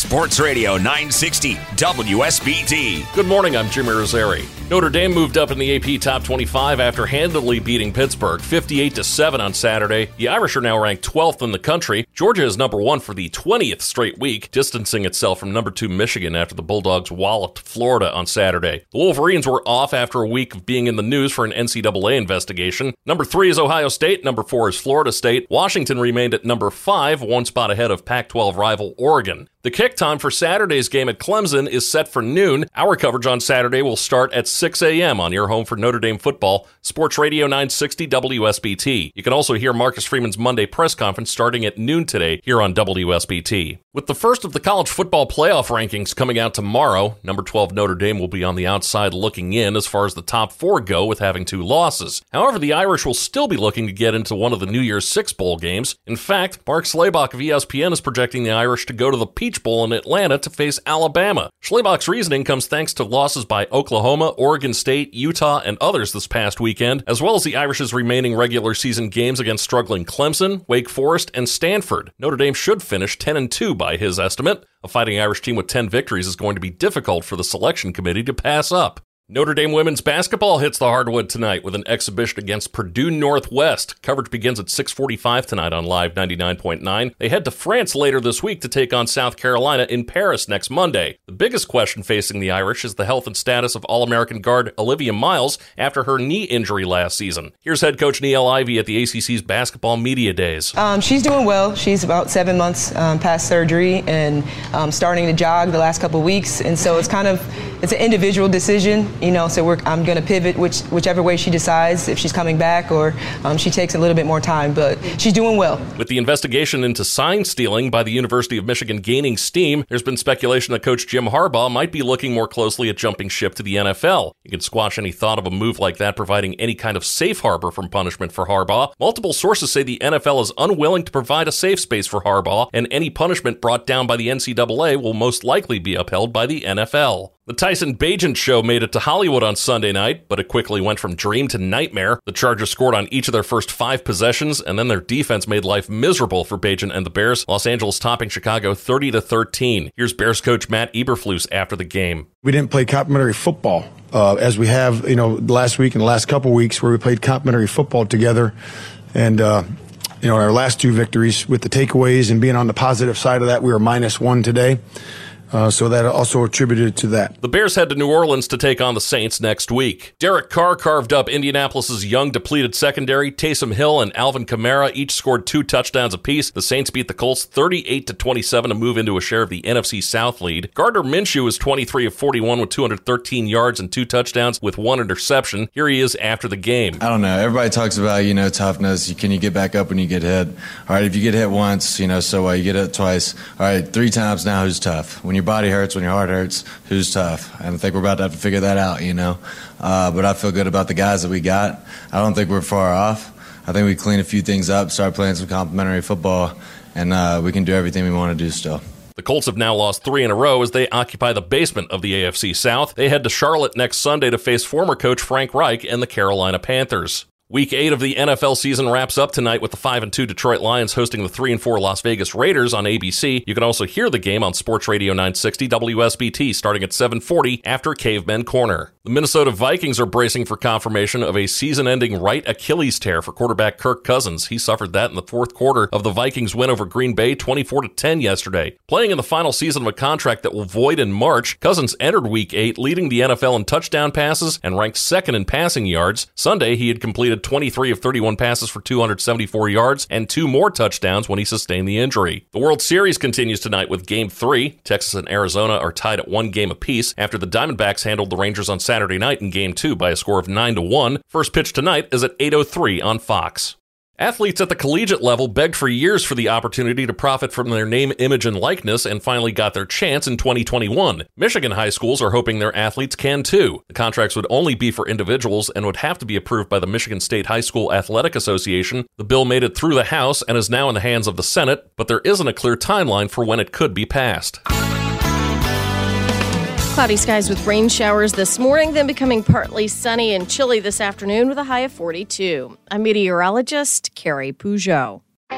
Sports Radio 960 WSBT. Good morning, I'm Jimmy Rosari. Notre Dame moved up in the AP Top 25 after handily beating Pittsburgh 58 to 7 on Saturday. The Irish are now ranked 12th in the country. Georgia is number 1 for the 20th straight week, distancing itself from number 2 Michigan after the Bulldogs walloped Florida on Saturday. The Wolverines were off after a week of being in the news for an NCAA investigation. Number 3 is Ohio State, number 4 is Florida State. Washington remained at number 5, one spot ahead of Pac-12 rival Oregon. The kick time for Saturday's game at Clemson is set for noon. Our coverage on Saturday will start at 6 a.m. on your home for Notre Dame football, Sports Radio 960 WSBT. You can also hear Marcus Freeman's Monday press conference starting at noon today here on WSBT. With the first of the college football playoff rankings coming out tomorrow, number 12 Notre Dame will be on the outside looking in as far as the top four go with having two losses. However, the Irish will still be looking to get into one of the New Year's Six Bowl games. In fact, Mark Schlabach of ESPN is projecting the Irish to go to the Peach Bowl in Atlanta to face Alabama. Schlabach's reasoning comes thanks to losses by Oklahoma, Oregon State, Utah, and others this past weekend, as well as the Irish's remaining regular season games against struggling Clemson, Wake Forest, and Stanford. Notre Dame should finish 10 and 2 by his estimate. A Fighting Irish team with 10 victories is going to be difficult for the selection committee to pass up. Notre Dame women's basketball hits the hardwood tonight with an exhibition against Purdue Northwest. Coverage begins at 6:45 tonight on Live 99.9. They head to France later this week to take on South Carolina in Paris next Monday. The biggest question facing the Irish is the health and status of All-American guard Olivia Miles after her knee injury last season. Here's head coach Niele Ivey at the ACC's basketball media days. Um, she's doing well. She's about seven months um, past surgery and um, starting to jog the last couple weeks, and so it's kind of it's an individual decision you know, so I'm going to pivot which, whichever way she decides, if she's coming back or um, she takes a little bit more time. But she's doing well. With the investigation into sign stealing by the University of Michigan gaining steam, there's been speculation that coach Jim Harbaugh might be looking more closely at jumping ship to the NFL. You can squash any thought of a move like that providing any kind of safe harbor from punishment for Harbaugh. Multiple sources say the NFL is unwilling to provide a safe space for Harbaugh, and any punishment brought down by the NCAA will most likely be upheld by the NFL. The Tyson Bagent show made it to Hollywood on Sunday night, but it quickly went from dream to nightmare. The Chargers scored on each of their first five possessions, and then their defense made life miserable for Bagent and the Bears. Los Angeles topping Chicago 30 to 13. Here's Bears coach Matt Eberflus after the game. We didn't play complementary football uh, as we have, you know, last week and the last couple weeks where we played complementary football together, and. Uh, you know, our last two victories with the takeaways and being on the positive side of that, we were minus one today. Uh, so that also attributed to that. The Bears head to New Orleans to take on the Saints next week. Derek Carr carved up Indianapolis's young, depleted secondary. Taysom Hill and Alvin Kamara each scored two touchdowns apiece. The Saints beat the Colts 38 to 27 to move into a share of the NFC South lead. Gardner Minshew is 23 of 41 with 213 yards and two touchdowns with one interception. Here he is after the game. I don't know. Everybody talks about you know toughness. Can you get back up when you get hit? All right, if you get hit once, you know so what? You get hit twice. All right, three times now. Who's tough? When you your body hurts, when your heart hurts, who's tough? And I think we're about to have to figure that out, you know. Uh, but I feel good about the guys that we got. I don't think we're far off. I think we clean a few things up, start playing some complementary football, and uh, we can do everything we want to do still. The Colts have now lost three in a row as they occupy the basement of the AFC South. They head to Charlotte next Sunday to face former coach Frank Reich and the Carolina Panthers. Week eight of the NFL season wraps up tonight with the five and two Detroit Lions hosting the three and four Las Vegas Raiders on ABC. You can also hear the game on Sports Radio 960 WSBT starting at 7:40 after Cavemen Corner. The Minnesota Vikings are bracing for confirmation of a season-ending right Achilles tear for quarterback Kirk Cousins. He suffered that in the fourth quarter of the Vikings win over Green Bay 24 to 10 yesterday. Playing in the final season of a contract that will void in March, Cousins entered Week eight leading the NFL in touchdown passes and ranked second in passing yards. Sunday he had completed 23 of 31 passes for 274 yards and two more touchdowns when he sustained the injury. The World Series continues tonight with Game 3. Texas and Arizona are tied at one game apiece after the Diamondbacks handled the Rangers on Saturday night in Game 2 by a score of 9 to 1. First pitch tonight is at 8:03 on Fox. Athletes at the collegiate level begged for years for the opportunity to profit from their name, image, and likeness and finally got their chance in 2021. Michigan high schools are hoping their athletes can too. The contracts would only be for individuals and would have to be approved by the Michigan State High School Athletic Association. The bill made it through the House and is now in the hands of the Senate, but there isn't a clear timeline for when it could be passed. Cloudy skies with rain showers this morning, then becoming partly sunny and chilly this afternoon with a high of 42. I'm meteorologist Carrie Peugeot.